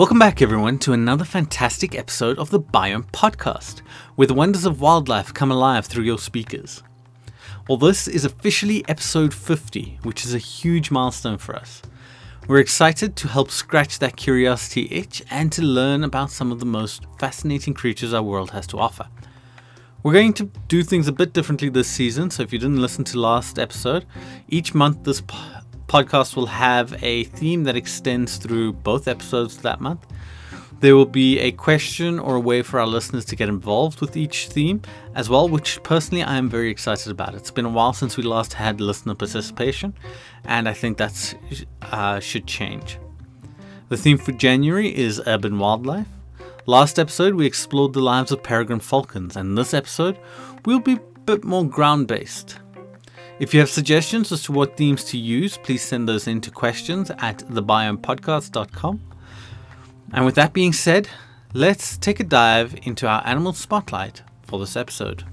Welcome back, everyone, to another fantastic episode of the Biome Podcast, where the wonders of wildlife come alive through your speakers. Well, this is officially episode 50, which is a huge milestone for us. We're excited to help scratch that curiosity itch and to learn about some of the most fascinating creatures our world has to offer. We're going to do things a bit differently this season, so if you didn't listen to last episode, each month this podcast will have a theme that extends through both episodes that month. There will be a question or a way for our listeners to get involved with each theme as well, which personally I am very excited about. It's been a while since we last had listener participation, and I think that uh, should change. The theme for January is urban wildlife. Last episode, we explored the lives of peregrine falcons, and this episode, we'll be a bit more ground based. If you have suggestions as to what themes to use, please send those in to questions at thebiomepodcast.com. And with that being said, let's take a dive into our animal spotlight for this episode.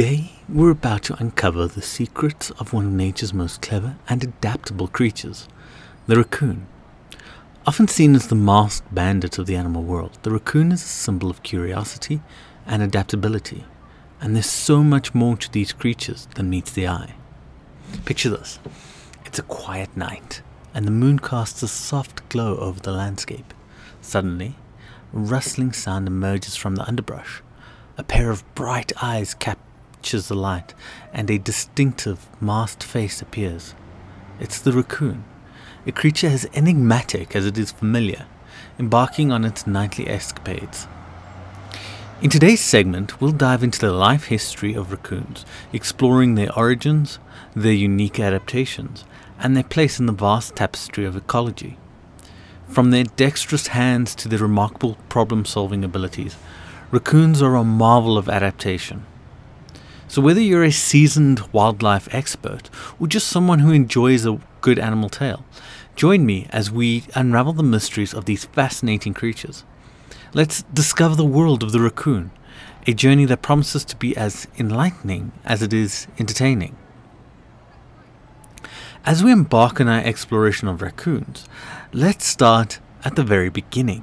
Today, we're about to uncover the secrets of one of nature's most clever and adaptable creatures, the raccoon. Often seen as the masked bandit of the animal world, the raccoon is a symbol of curiosity and adaptability, and there's so much more to these creatures than meets the eye. Picture this it's a quiet night, and the moon casts a soft glow over the landscape. Suddenly, a rustling sound emerges from the underbrush. A pair of bright eyes cap catches the light, and a distinctive masked face appears. It's the raccoon, a creature as enigmatic as it is familiar, embarking on its nightly escapades. In today's segment, we'll dive into the life history of raccoons, exploring their origins, their unique adaptations, and their place in the vast tapestry of ecology. From their dexterous hands to their remarkable problem solving abilities, raccoons are a marvel of adaptation. So, whether you're a seasoned wildlife expert or just someone who enjoys a good animal tale, join me as we unravel the mysteries of these fascinating creatures. Let's discover the world of the raccoon, a journey that promises to be as enlightening as it is entertaining. As we embark on our exploration of raccoons, let's start at the very beginning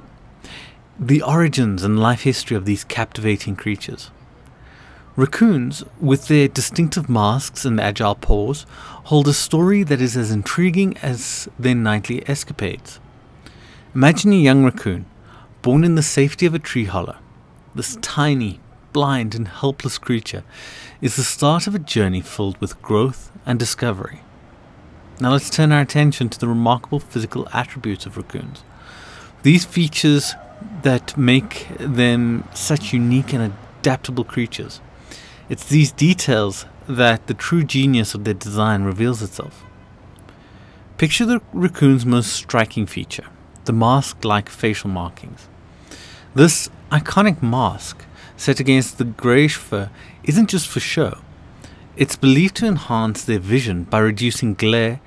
the origins and life history of these captivating creatures. Raccoons, with their distinctive masks and agile paws, hold a story that is as intriguing as their nightly escapades. Imagine a young raccoon, born in the safety of a tree hollow. This tiny, blind, and helpless creature is the start of a journey filled with growth and discovery. Now let's turn our attention to the remarkable physical attributes of raccoons. These features that make them such unique and adaptable creatures. It's these details that the true genius of their design reveals itself. Picture the raccoon's most striking feature the mask like facial markings. This iconic mask, set against the greyish fur, isn't just for show. It's believed to enhance their vision by reducing glare,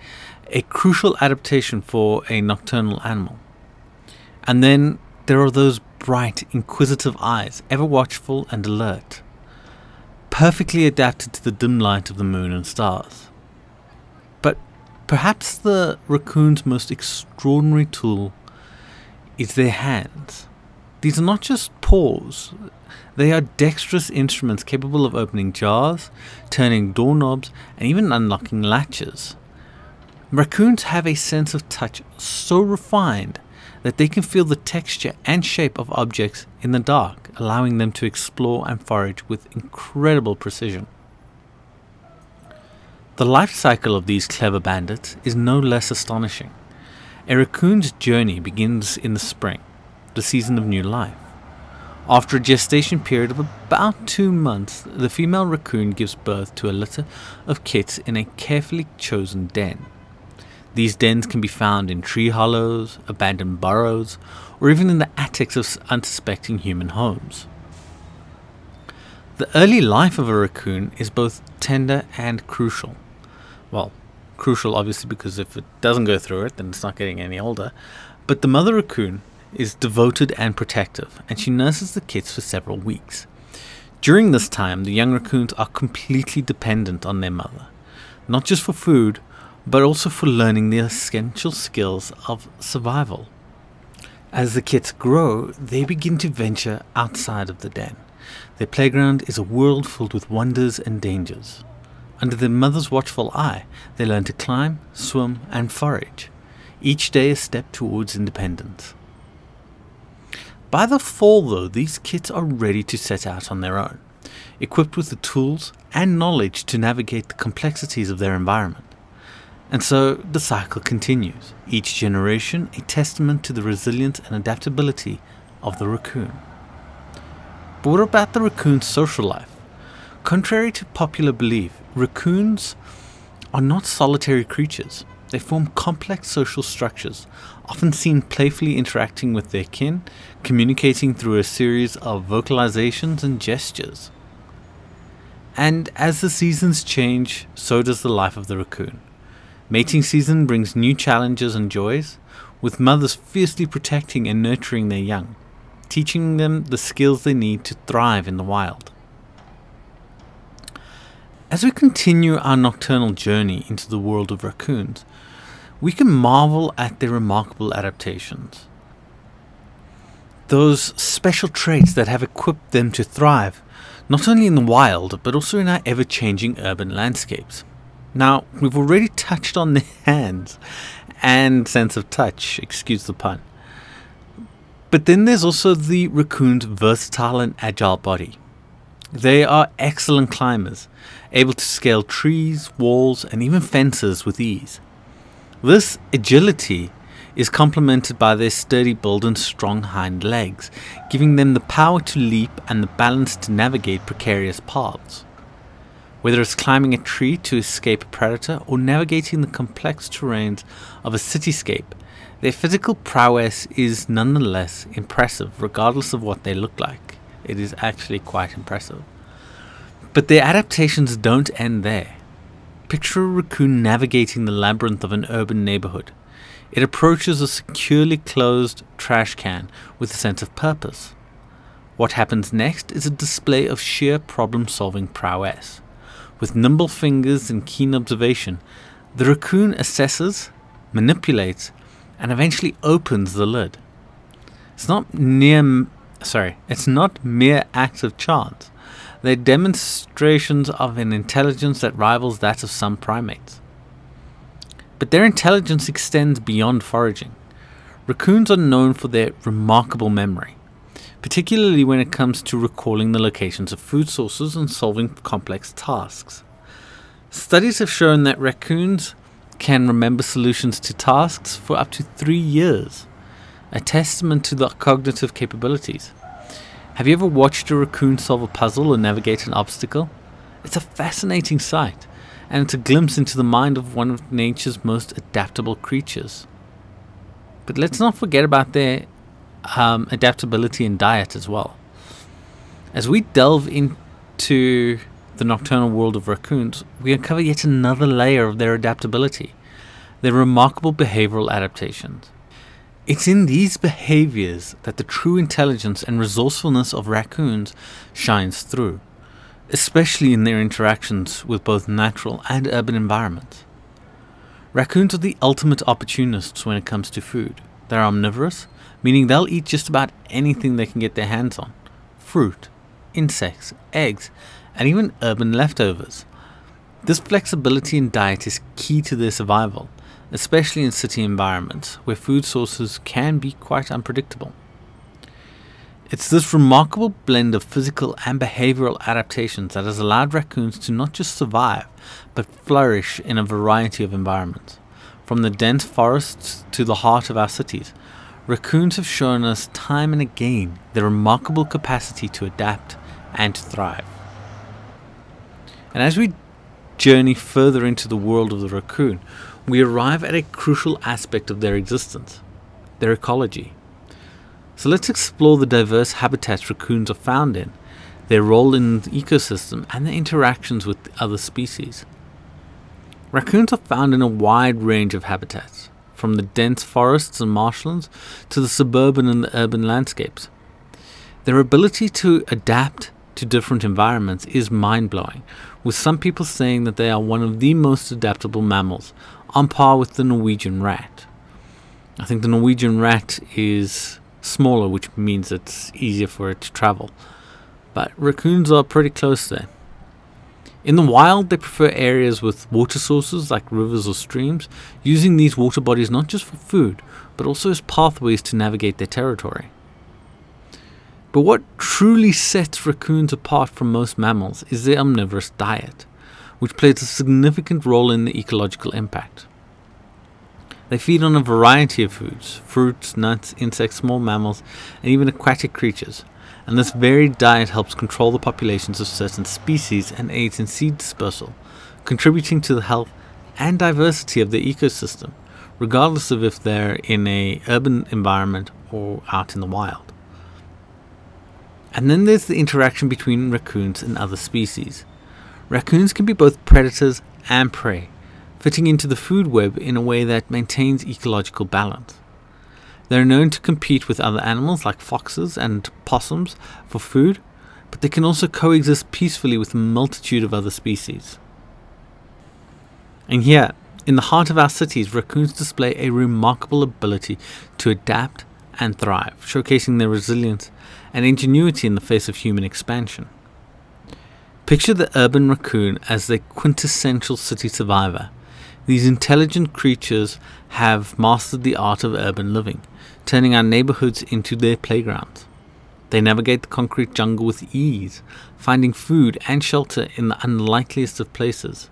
a crucial adaptation for a nocturnal animal. And then there are those bright, inquisitive eyes, ever watchful and alert perfectly adapted to the dim light of the moon and stars. But perhaps the raccoon's most extraordinary tool is their hands. These are not just paws, they are dexterous instruments capable of opening jars, turning doorknobs, and even unlocking latches. Raccoons have a sense of touch so refined that they can feel the texture and shape of objects in the dark, allowing them to explore and forage with incredible precision. The life cycle of these clever bandits is no less astonishing. A raccoon's journey begins in the spring, the season of new life. After a gestation period of about two months, the female raccoon gives birth to a litter of kits in a carefully chosen den. These dens can be found in tree hollows, abandoned burrows, or even in the attics of unsuspecting human homes. The early life of a raccoon is both tender and crucial. Well, crucial, obviously, because if it doesn't go through it, then it's not getting any older. But the mother raccoon is devoted and protective, and she nurses the kits for several weeks. During this time, the young raccoons are completely dependent on their mother, not just for food, but also for learning the essential skills of survival. As the kits grow, they begin to venture outside of the den. Their playground is a world filled with wonders and dangers. Under their mother's watchful eye, they learn to climb, swim, and forage, each day a step towards independence. By the fall, though, these kits are ready to set out on their own, equipped with the tools and knowledge to navigate the complexities of their environment. And so the cycle continues, each generation a testament to the resilience and adaptability of the raccoon. But what about the raccoon's social life? Contrary to popular belief, raccoons are not solitary creatures. They form complex social structures, often seen playfully interacting with their kin, communicating through a series of vocalizations and gestures. And as the seasons change, so does the life of the raccoon. Mating season brings new challenges and joys, with mothers fiercely protecting and nurturing their young, teaching them the skills they need to thrive in the wild. As we continue our nocturnal journey into the world of raccoons, we can marvel at their remarkable adaptations. Those special traits that have equipped them to thrive, not only in the wild, but also in our ever changing urban landscapes. Now, we've already touched on the hands and sense of touch, excuse the pun. But then there's also the raccoon's versatile and agile body. They are excellent climbers, able to scale trees, walls, and even fences with ease. This agility is complemented by their sturdy build and strong hind legs, giving them the power to leap and the balance to navigate precarious paths. Whether it's climbing a tree to escape a predator or navigating the complex terrains of a cityscape, their physical prowess is nonetheless impressive, regardless of what they look like. It is actually quite impressive. But their adaptations don't end there. Picture a raccoon navigating the labyrinth of an urban neighborhood. It approaches a securely closed trash can with a sense of purpose. What happens next is a display of sheer problem solving prowess. With nimble fingers and keen observation, the raccoon assesses, manipulates, and eventually opens the lid. It's not near sorry, it's not mere acts of chance. They're demonstrations of an intelligence that rivals that of some primates. But their intelligence extends beyond foraging. Raccoons are known for their remarkable memory, particularly when it comes to recalling the locations of food sources and solving complex tasks. Studies have shown that raccoons can remember solutions to tasks for up to three years, a testament to their cognitive capabilities. Have you ever watched a raccoon solve a puzzle or navigate an obstacle? It's a fascinating sight, and it's a glimpse into the mind of one of nature's most adaptable creatures. But let's not forget about their um, adaptability in diet as well. As we delve into the nocturnal world of raccoons, we uncover yet another layer of their adaptability, their remarkable behavioral adaptations. It's in these behaviors that the true intelligence and resourcefulness of raccoons shines through, especially in their interactions with both natural and urban environments. Raccoons are the ultimate opportunists when it comes to food. They're omnivorous, meaning they'll eat just about anything they can get their hands on fruit, insects, eggs, and even urban leftovers. This flexibility in diet is key to their survival especially in city environments where food sources can be quite unpredictable. It's this remarkable blend of physical and behavioral adaptations that has allowed raccoons to not just survive, but flourish in a variety of environments. From the dense forests to the heart of our cities, raccoons have shown us time and again their remarkable capacity to adapt and to thrive. And as we journey further into the world of the raccoon, we arrive at a crucial aspect of their existence their ecology. So let's explore the diverse habitats raccoons are found in, their role in the ecosystem, and their interactions with other species. Raccoons are found in a wide range of habitats, from the dense forests and marshlands to the suburban and urban landscapes. Their ability to adapt to different environments is mind blowing, with some people saying that they are one of the most adaptable mammals, on par with the Norwegian rat. I think the Norwegian rat is smaller, which means it's easier for it to travel, but raccoons are pretty close there. In the wild, they prefer areas with water sources like rivers or streams, using these water bodies not just for food, but also as pathways to navigate their territory. But what truly sets raccoons apart from most mammals is their omnivorous diet, which plays a significant role in the ecological impact. They feed on a variety of foods fruits, nuts, insects, small mammals, and even aquatic creatures. And this varied diet helps control the populations of certain species and aids in seed dispersal, contributing to the health and diversity of the ecosystem, regardless of if they're in a urban environment or out in the wild. And then there's the interaction between raccoons and other species. Raccoons can be both predators and prey, fitting into the food web in a way that maintains ecological balance. They are known to compete with other animals like foxes and possums for food, but they can also coexist peacefully with a multitude of other species. And here, in the heart of our cities, raccoons display a remarkable ability to adapt and thrive, showcasing their resilience and ingenuity in the face of human expansion. Picture the urban raccoon as the quintessential city survivor. These intelligent creatures have mastered the art of urban living, turning our neighborhoods into their playgrounds. They navigate the concrete jungle with ease, finding food and shelter in the unlikeliest of places.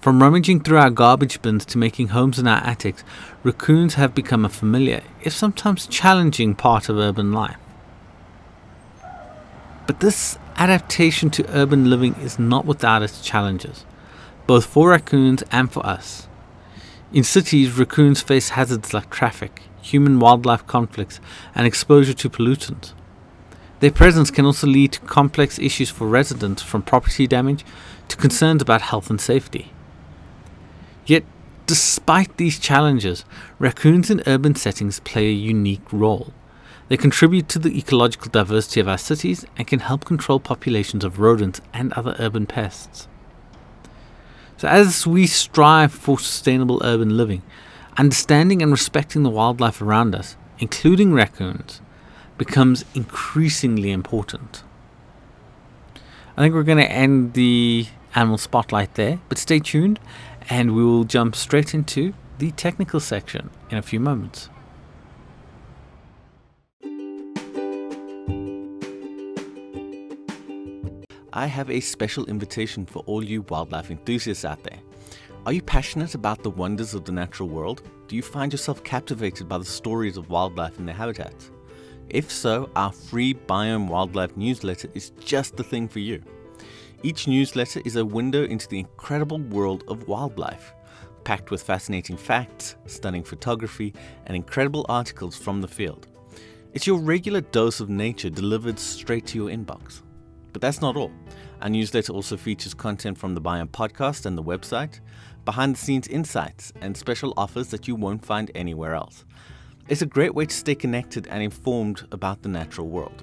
From rummaging through our garbage bins to making homes in our attics, raccoons have become a familiar, if sometimes challenging, part of urban life. But this adaptation to urban living is not without its challenges, both for raccoons and for us. In cities, raccoons face hazards like traffic, human wildlife conflicts, and exposure to pollutants. Their presence can also lead to complex issues for residents from property damage to concerns about health and safety. Yet, despite these challenges, raccoons in urban settings play a unique role. They contribute to the ecological diversity of our cities and can help control populations of rodents and other urban pests. So, as we strive for sustainable urban living, understanding and respecting the wildlife around us, including raccoons, becomes increasingly important. I think we're going to end the animal spotlight there, but stay tuned and we will jump straight into the technical section in a few moments. I have a special invitation for all you wildlife enthusiasts out there. Are you passionate about the wonders of the natural world? Do you find yourself captivated by the stories of wildlife and their habitats? If so, our free Biome Wildlife newsletter is just the thing for you. Each newsletter is a window into the incredible world of wildlife, packed with fascinating facts, stunning photography, and incredible articles from the field. It's your regular dose of nature delivered straight to your inbox. But that's not all. Our newsletter also features content from the Biome podcast and the website, behind the scenes insights, and special offers that you won't find anywhere else. It's a great way to stay connected and informed about the natural world.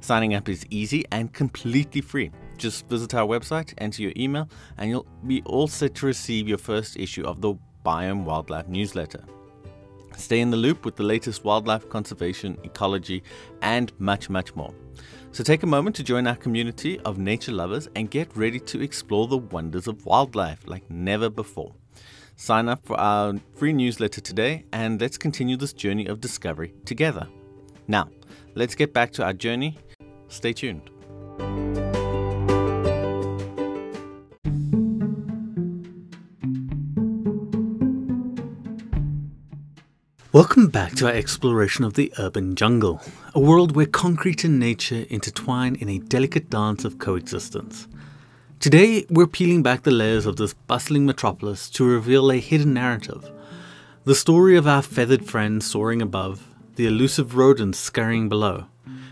Signing up is easy and completely free. Just visit our website, enter your email, and you'll be all set to receive your first issue of the Biome Wildlife newsletter. Stay in the loop with the latest wildlife conservation, ecology, and much, much more. So take a moment to join our community of nature lovers and get ready to explore the wonders of wildlife like never before. Sign up for our free newsletter today and let's continue this journey of discovery together. Now, let's get back to our journey. Stay tuned. Welcome back to our exploration of the urban jungle, a world where concrete and nature intertwine in a delicate dance of coexistence. Today, we're peeling back the layers of this bustling metropolis to reveal a hidden narrative. The story of our feathered friends soaring above, the elusive rodents scurrying below,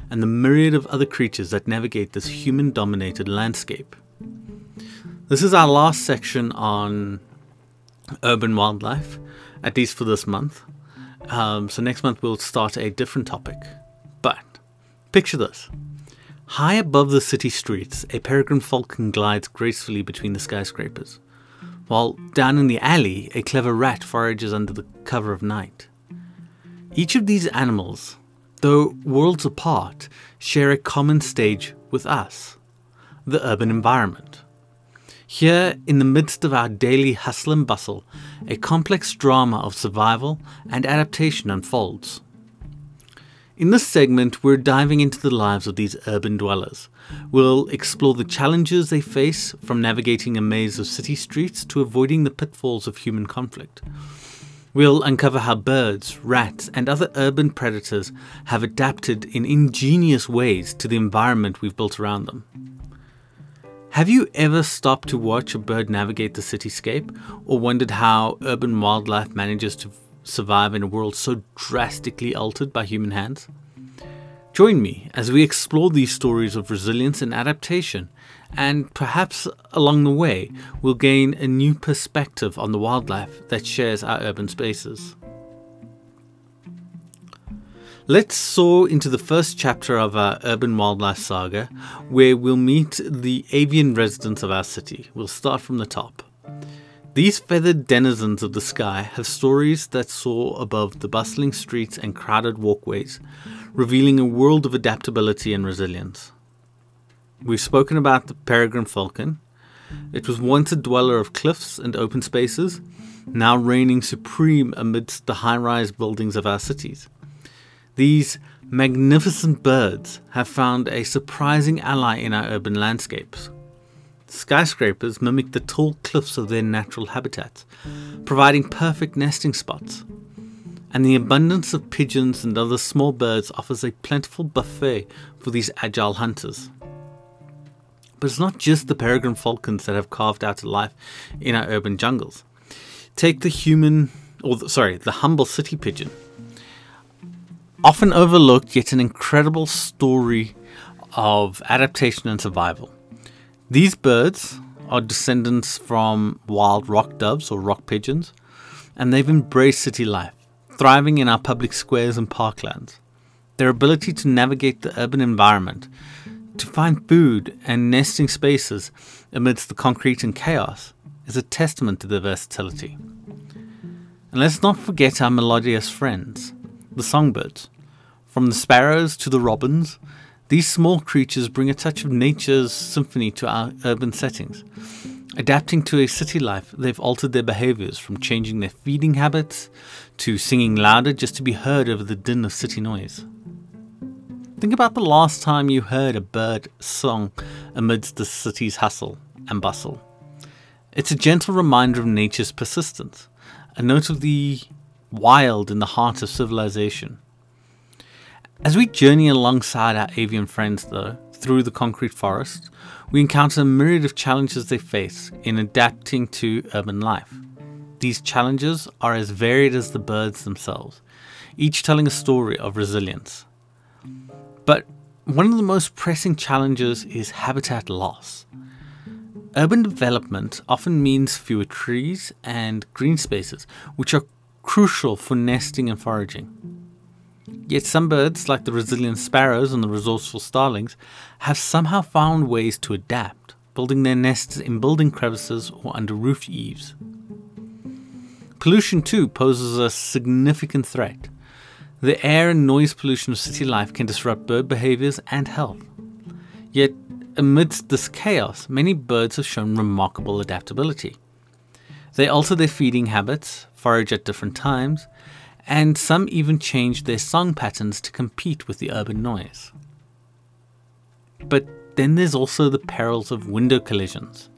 and the myriad of other creatures that navigate this human dominated landscape. This is our last section on urban wildlife, at least for this month. Um, so next month we'll start a different topic. But picture this. High above the city streets, a peregrine falcon glides gracefully between the skyscrapers, while down in the alley, a clever rat forages under the cover of night. Each of these animals, though worlds apart, share a common stage with us the urban environment. Here, in the midst of our daily hustle and bustle, a complex drama of survival and adaptation unfolds. In this segment, we're diving into the lives of these urban dwellers. We'll explore the challenges they face from navigating a maze of city streets to avoiding the pitfalls of human conflict. We'll uncover how birds, rats, and other urban predators have adapted in ingenious ways to the environment we've built around them. Have you ever stopped to watch a bird navigate the cityscape or wondered how urban wildlife manages to survive in a world so drastically altered by human hands? Join me as we explore these stories of resilience and adaptation, and perhaps along the way, we'll gain a new perspective on the wildlife that shares our urban spaces. Let's soar into the first chapter of our urban wildlife saga, where we'll meet the avian residents of our city. We'll start from the top. These feathered denizens of the sky have stories that soar above the bustling streets and crowded walkways, revealing a world of adaptability and resilience. We've spoken about the peregrine falcon. It was once a dweller of cliffs and open spaces, now reigning supreme amidst the high rise buildings of our cities. These magnificent birds have found a surprising ally in our urban landscapes. Skyscrapers mimic the tall cliffs of their natural habitats, providing perfect nesting spots. And the abundance of pigeons and other small birds offers a plentiful buffet for these agile hunters. But it's not just the peregrine falcons that have carved out a life in our urban jungles. Take the human, or the, sorry, the humble city pigeon often overlooked, yet an incredible story of adaptation and survival. These birds are descendants from wild rock doves or rock pigeons, and they've embraced city life, thriving in our public squares and parklands. Their ability to navigate the urban environment, to find food and nesting spaces amidst the concrete and chaos, is a testament to their versatility. And let's not forget our melodious friends, the songbirds. From the sparrows to the robins, these small creatures bring a touch of nature's symphony to our urban settings. Adapting to a city life, they've altered their behaviors from changing their feeding habits to singing louder just to be heard over the din of city noise. Think about the last time you heard a bird song amidst the city's hustle and bustle. It's a gentle reminder of nature's persistence, a note of the wild in the heart of civilization. As we journey alongside our avian friends, though, through the concrete forest, we encounter a myriad of challenges they face in adapting to urban life. These challenges are as varied as the birds themselves, each telling a story of resilience. But one of the most pressing challenges is habitat loss. Urban development often means fewer trees and green spaces, which are crucial for nesting and foraging. Yet some birds, like the resilient sparrows and the resourceful starlings, have somehow found ways to adapt, building their nests in building crevices or under roof eaves. Pollution, too, poses a significant threat. The air and noise pollution of city life can disrupt bird behaviors and health. Yet, amidst this chaos, many birds have shown remarkable adaptability. They alter their feeding habits, forage at different times, and some even changed their song patterns to compete with the urban noise. But then there's also the perils of window collisions.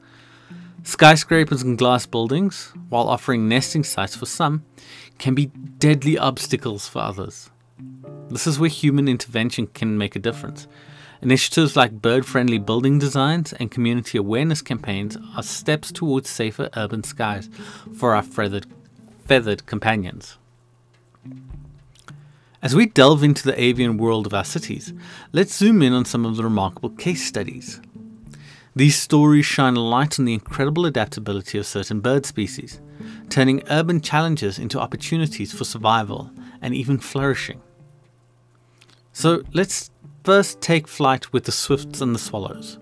Skyscrapers and glass buildings, while offering nesting sites for some, can be deadly obstacles for others. This is where human intervention can make a difference. Initiatives like bird friendly building designs and community awareness campaigns are steps towards safer urban skies for our feathered, feathered companions. As we delve into the avian world of our cities, let's zoom in on some of the remarkable case studies. These stories shine a light on the incredible adaptability of certain bird species, turning urban challenges into opportunities for survival and even flourishing. So let's first take flight with the swifts and the swallows.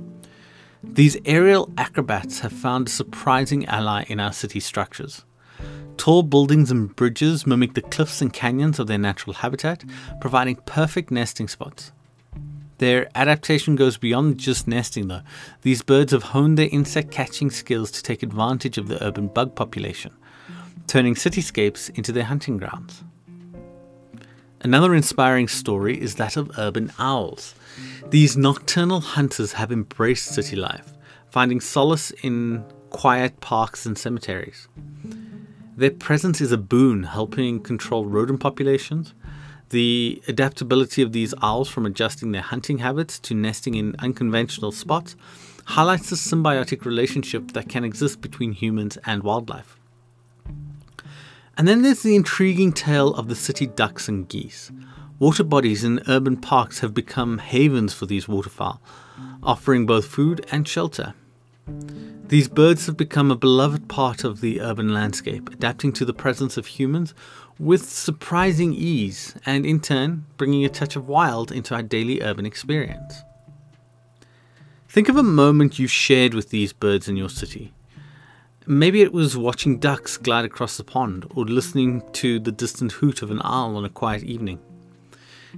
These aerial acrobats have found a surprising ally in our city structures. Tall buildings and bridges mimic the cliffs and canyons of their natural habitat, providing perfect nesting spots. Their adaptation goes beyond just nesting, though. These birds have honed their insect catching skills to take advantage of the urban bug population, turning cityscapes into their hunting grounds. Another inspiring story is that of urban owls. These nocturnal hunters have embraced city life, finding solace in quiet parks and cemeteries. Their presence is a boon, helping control rodent populations. The adaptability of these owls from adjusting their hunting habits to nesting in unconventional spots highlights the symbiotic relationship that can exist between humans and wildlife. And then there's the intriguing tale of the city ducks and geese. Water bodies in urban parks have become havens for these waterfowl, offering both food and shelter. These birds have become a beloved part of the urban landscape, adapting to the presence of humans with surprising ease, and in turn, bringing a touch of wild into our daily urban experience. Think of a moment you shared with these birds in your city. Maybe it was watching ducks glide across the pond or listening to the distant hoot of an owl on a quiet evening.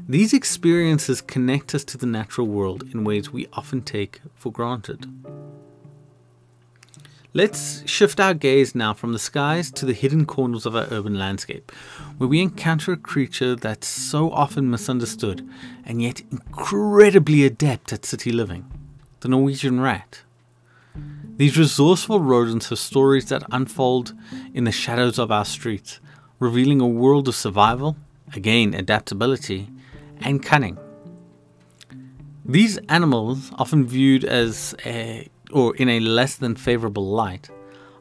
These experiences connect us to the natural world in ways we often take for granted. Let's shift our gaze now from the skies to the hidden corners of our urban landscape, where we encounter a creature that's so often misunderstood and yet incredibly adept at city living the Norwegian rat. These resourceful rodents have stories that unfold in the shadows of our streets, revealing a world of survival, again, adaptability, and cunning. These animals, often viewed as a or in a less than favorable light,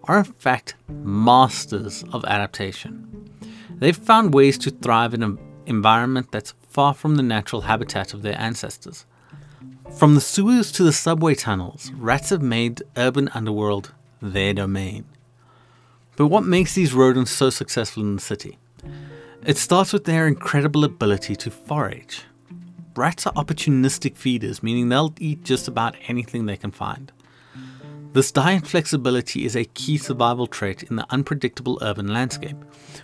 are in fact masters of adaptation. They've found ways to thrive in an environment that's far from the natural habitat of their ancestors. From the sewers to the subway tunnels, rats have made urban underworld their domain. But what makes these rodents so successful in the city? It starts with their incredible ability to forage. Rats are opportunistic feeders, meaning they'll eat just about anything they can find. This diet flexibility is a key survival trait in the unpredictable urban landscape,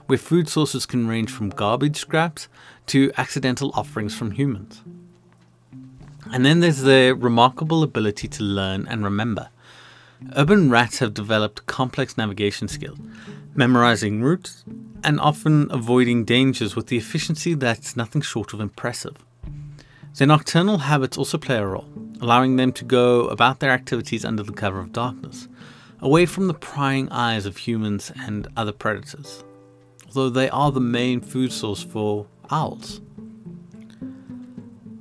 where food sources can range from garbage scraps to accidental offerings from humans. And then there's their remarkable ability to learn and remember. Urban rats have developed complex navigation skills, memorizing routes, and often avoiding dangers with the efficiency that's nothing short of impressive. Their nocturnal habits also play a role allowing them to go about their activities under the cover of darkness, away from the prying eyes of humans and other predators, although they are the main food source for owls.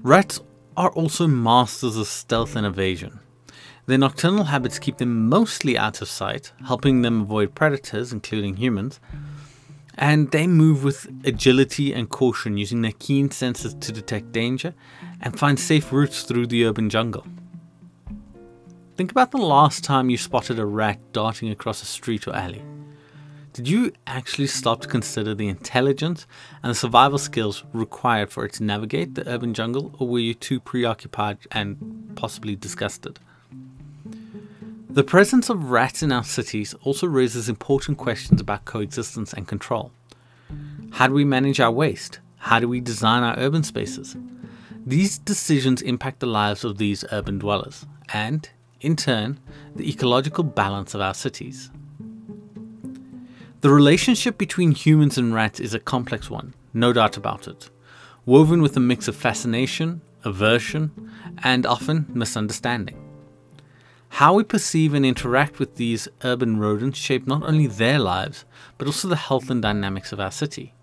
Rats are also masters of stealth and evasion. Their nocturnal habits keep them mostly out of sight, helping them avoid predators, including humans, and they move with agility and caution, using their keen senses to detect danger and find safe routes through the urban jungle. Think about the last time you spotted a rat darting across a street or alley. Did you actually stop to consider the intelligence and the survival skills required for it to navigate the urban jungle, or were you too preoccupied and possibly disgusted? The presence of rats in our cities also raises important questions about coexistence and control. How do we manage our waste? How do we design our urban spaces? These decisions impact the lives of these urban dwellers and, in turn, the ecological balance of our cities. The relationship between humans and rats is a complex one, no doubt about it, woven with a mix of fascination, aversion, and often misunderstanding. How we perceive and interact with these urban rodents shape not only their lives, but also the health and dynamics of our city.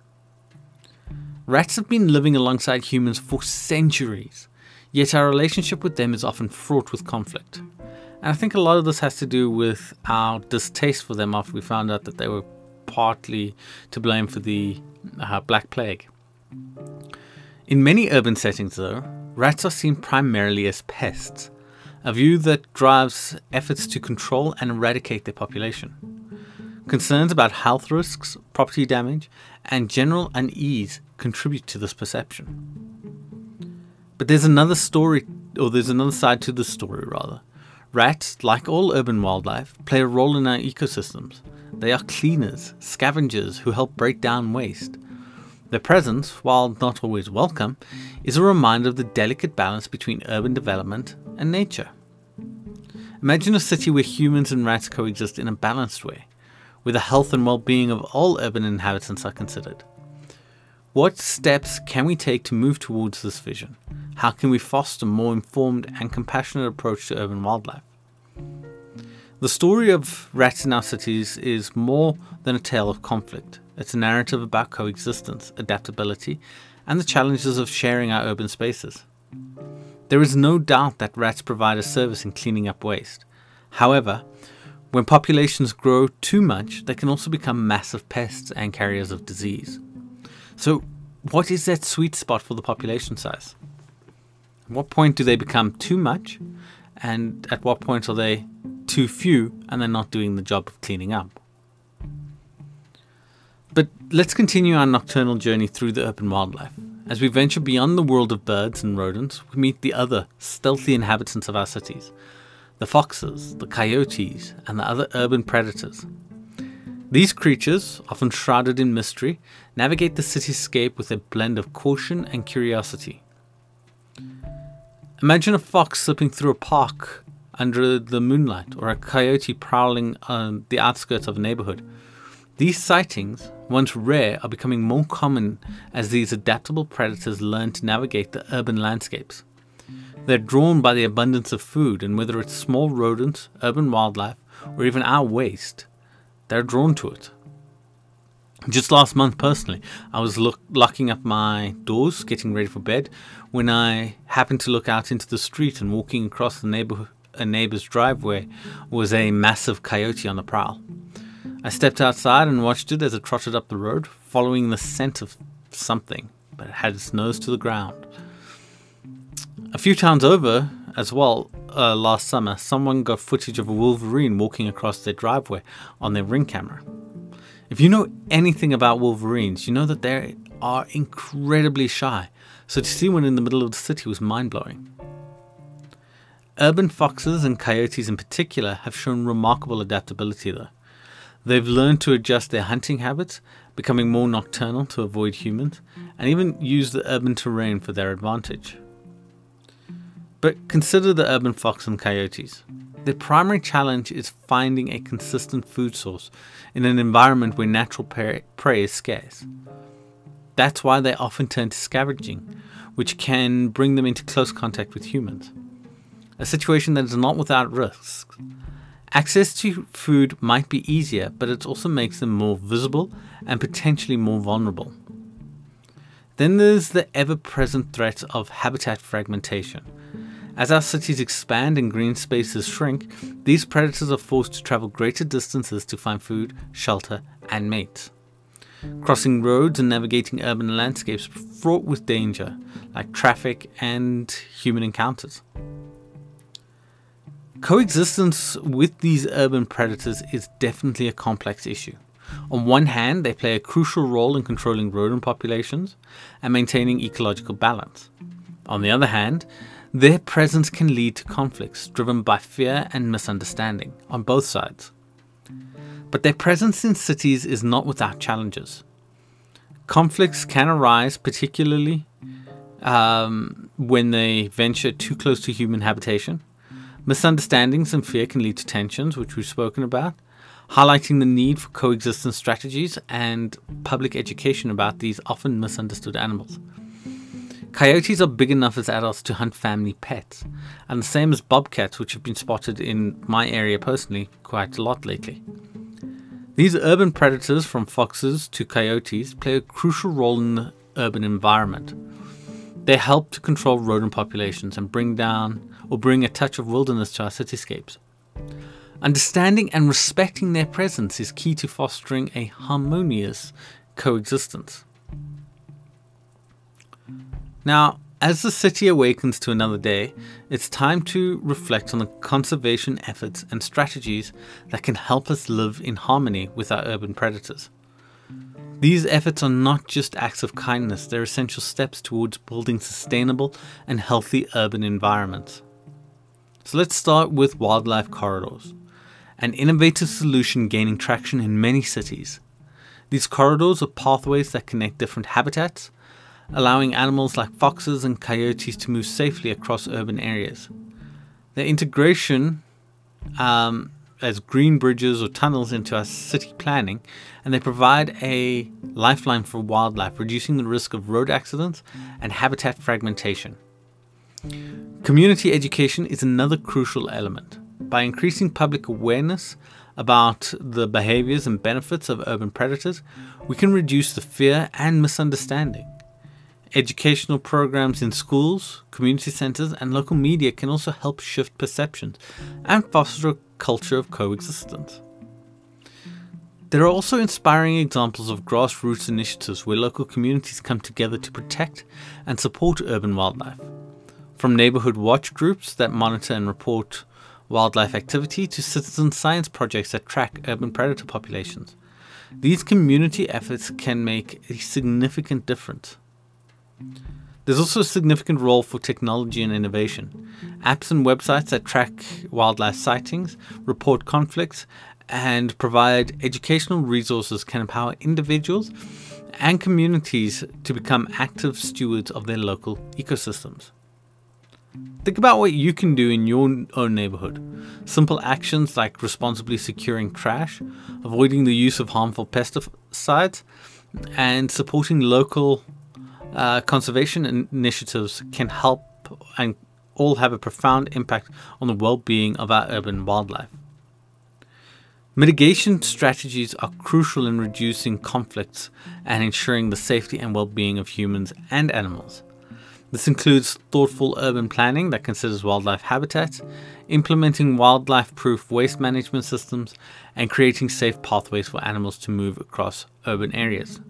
Rats have been living alongside humans for centuries, yet our relationship with them is often fraught with conflict. And I think a lot of this has to do with our distaste for them after we found out that they were partly to blame for the uh, Black Plague. In many urban settings, though, rats are seen primarily as pests a view that drives efforts to control and eradicate their population. Concerns about health risks, property damage, and general unease contribute to this perception. But there's another story, or there's another side to the story, rather. Rats, like all urban wildlife, play a role in our ecosystems. They are cleaners, scavengers who help break down waste. Their presence, while not always welcome, is a reminder of the delicate balance between urban development and nature. Imagine a city where humans and rats coexist in a balanced way, where the health and well being of all urban inhabitants are considered. What steps can we take to move towards this vision? How can we foster a more informed and compassionate approach to urban wildlife? The story of rats in our cities is more than a tale of conflict. It's a narrative about coexistence, adaptability, and the challenges of sharing our urban spaces. There is no doubt that rats provide a service in cleaning up waste. However, when populations grow too much, they can also become massive pests and carriers of disease. So, what is that sweet spot for the population size? At what point do they become too much? And at what point are they too few and they're not doing the job of cleaning up? But let's continue our nocturnal journey through the urban wildlife. As we venture beyond the world of birds and rodents, we meet the other stealthy inhabitants of our cities the foxes, the coyotes, and the other urban predators. These creatures, often shrouded in mystery, navigate the cityscape with a blend of caution and curiosity. Imagine a fox slipping through a park under the moonlight, or a coyote prowling on the outskirts of a neighborhood. These sightings, once rare, are becoming more common as these adaptable predators learn to navigate the urban landscapes. They're drawn by the abundance of food, and whether it's small rodents, urban wildlife, or even our waste, they're drawn to it. Just last month, personally, I was look, locking up my doors, getting ready for bed, when I happened to look out into the street and walking across the neighbor, a neighbor's driveway was a massive coyote on the prowl. I stepped outside and watched it as it trotted up the road, following the scent of something, but it had its nose to the ground. A few towns over, as well, uh, last summer, someone got footage of a wolverine walking across their driveway on their ring camera. If you know anything about wolverines, you know that they are incredibly shy, so to see one in the middle of the city was mind blowing. Urban foxes and coyotes in particular have shown remarkable adaptability though. They've learned to adjust their hunting habits, becoming more nocturnal to avoid humans, and even use the urban terrain for their advantage. But consider the urban fox and coyotes. Their primary challenge is finding a consistent food source in an environment where natural prey is scarce. That's why they often turn to scavenging, which can bring them into close contact with humans. A situation that is not without risks. Access to food might be easier, but it also makes them more visible and potentially more vulnerable. Then there's the ever present threat of habitat fragmentation, as our cities expand and green spaces shrink, these predators are forced to travel greater distances to find food, shelter, and mates. Crossing roads and navigating urban landscapes fraught with danger, like traffic and human encounters. Coexistence with these urban predators is definitely a complex issue. On one hand, they play a crucial role in controlling rodent populations and maintaining ecological balance. On the other hand, their presence can lead to conflicts driven by fear and misunderstanding on both sides. But their presence in cities is not without challenges. Conflicts can arise, particularly um, when they venture too close to human habitation. Misunderstandings and fear can lead to tensions, which we've spoken about, highlighting the need for coexistence strategies and public education about these often misunderstood animals. Coyotes are big enough as adults to hunt family pets, and the same as bobcats, which have been spotted in my area personally quite a lot lately. These urban predators, from foxes to coyotes, play a crucial role in the urban environment. They help to control rodent populations and bring down or bring a touch of wilderness to our cityscapes. Understanding and respecting their presence is key to fostering a harmonious coexistence. Now, As the city awakens to another day, it's time to reflect on the conservation efforts and strategies that can help us live in harmony with our urban predators. These efforts are not just acts of kindness, they're essential steps towards building sustainable and healthy urban environments. So let's start with wildlife corridors, an innovative solution gaining traction in many cities. These corridors are pathways that connect different habitats, allowing animals like foxes and coyotes to move safely across urban areas. Their integration um, as green bridges or tunnels into our city planning, and they provide a lifeline for wildlife, reducing the risk of road accidents and habitat fragmentation. Community education is another crucial element. By increasing public awareness about the behaviors and benefits of urban predators, we can reduce the fear and misunderstanding. Educational programs in schools, community centres, and local media can also help shift perceptions and foster a culture of coexistence. There are also inspiring examples of grassroots initiatives where local communities come together to protect and support urban wildlife. From neighbourhood watch groups that monitor and report wildlife activity to citizen science projects that track urban predator populations. These community efforts can make a significant difference. There's also a significant role for technology and innovation. Apps and websites that track wildlife sightings, report conflicts, and provide educational resources can empower individuals and communities to become active stewards of their local ecosystems. Think about what you can do in your own neighborhood. Simple actions like responsibly securing trash, avoiding the use of harmful pesticides, and supporting local uh, conservation initiatives can help and all have a profound impact on the well being of our urban wildlife. Mitigation strategies are crucial in reducing conflicts and ensuring the safety and well being of humans and animals. This includes thoughtful urban planning that considers wildlife habitats, implementing wildlife proof waste management systems, and creating safe pathways for animals to move across urban areas.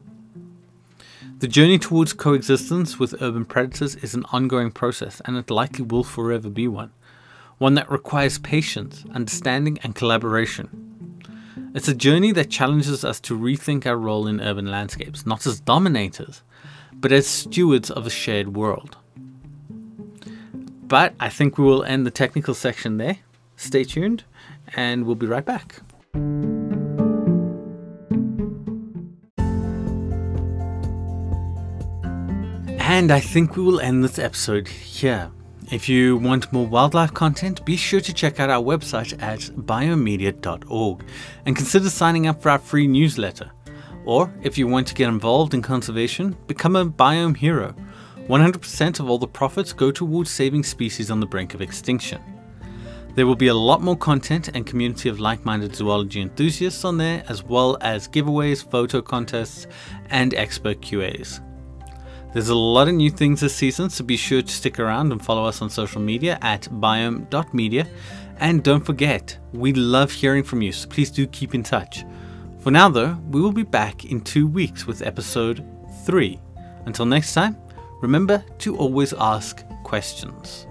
The journey towards coexistence with urban predators is an ongoing process, and it likely will forever be one. One that requires patience, understanding, and collaboration. It's a journey that challenges us to rethink our role in urban landscapes, not as dominators, but as stewards of a shared world. But I think we will end the technical section there. Stay tuned, and we'll be right back. And I think we will end this episode here. If you want more wildlife content, be sure to check out our website at biomedia.org and consider signing up for our free newsletter. Or if you want to get involved in conservation, become a biome hero. 100% of all the profits go towards saving species on the brink of extinction. There will be a lot more content and community of like-minded zoology enthusiasts on there, as well as giveaways, photo contests, and expert QAs. There's a lot of new things this season, so be sure to stick around and follow us on social media at biome.media. And don't forget, we love hearing from you, so please do keep in touch. For now, though, we will be back in two weeks with episode 3. Until next time, remember to always ask questions.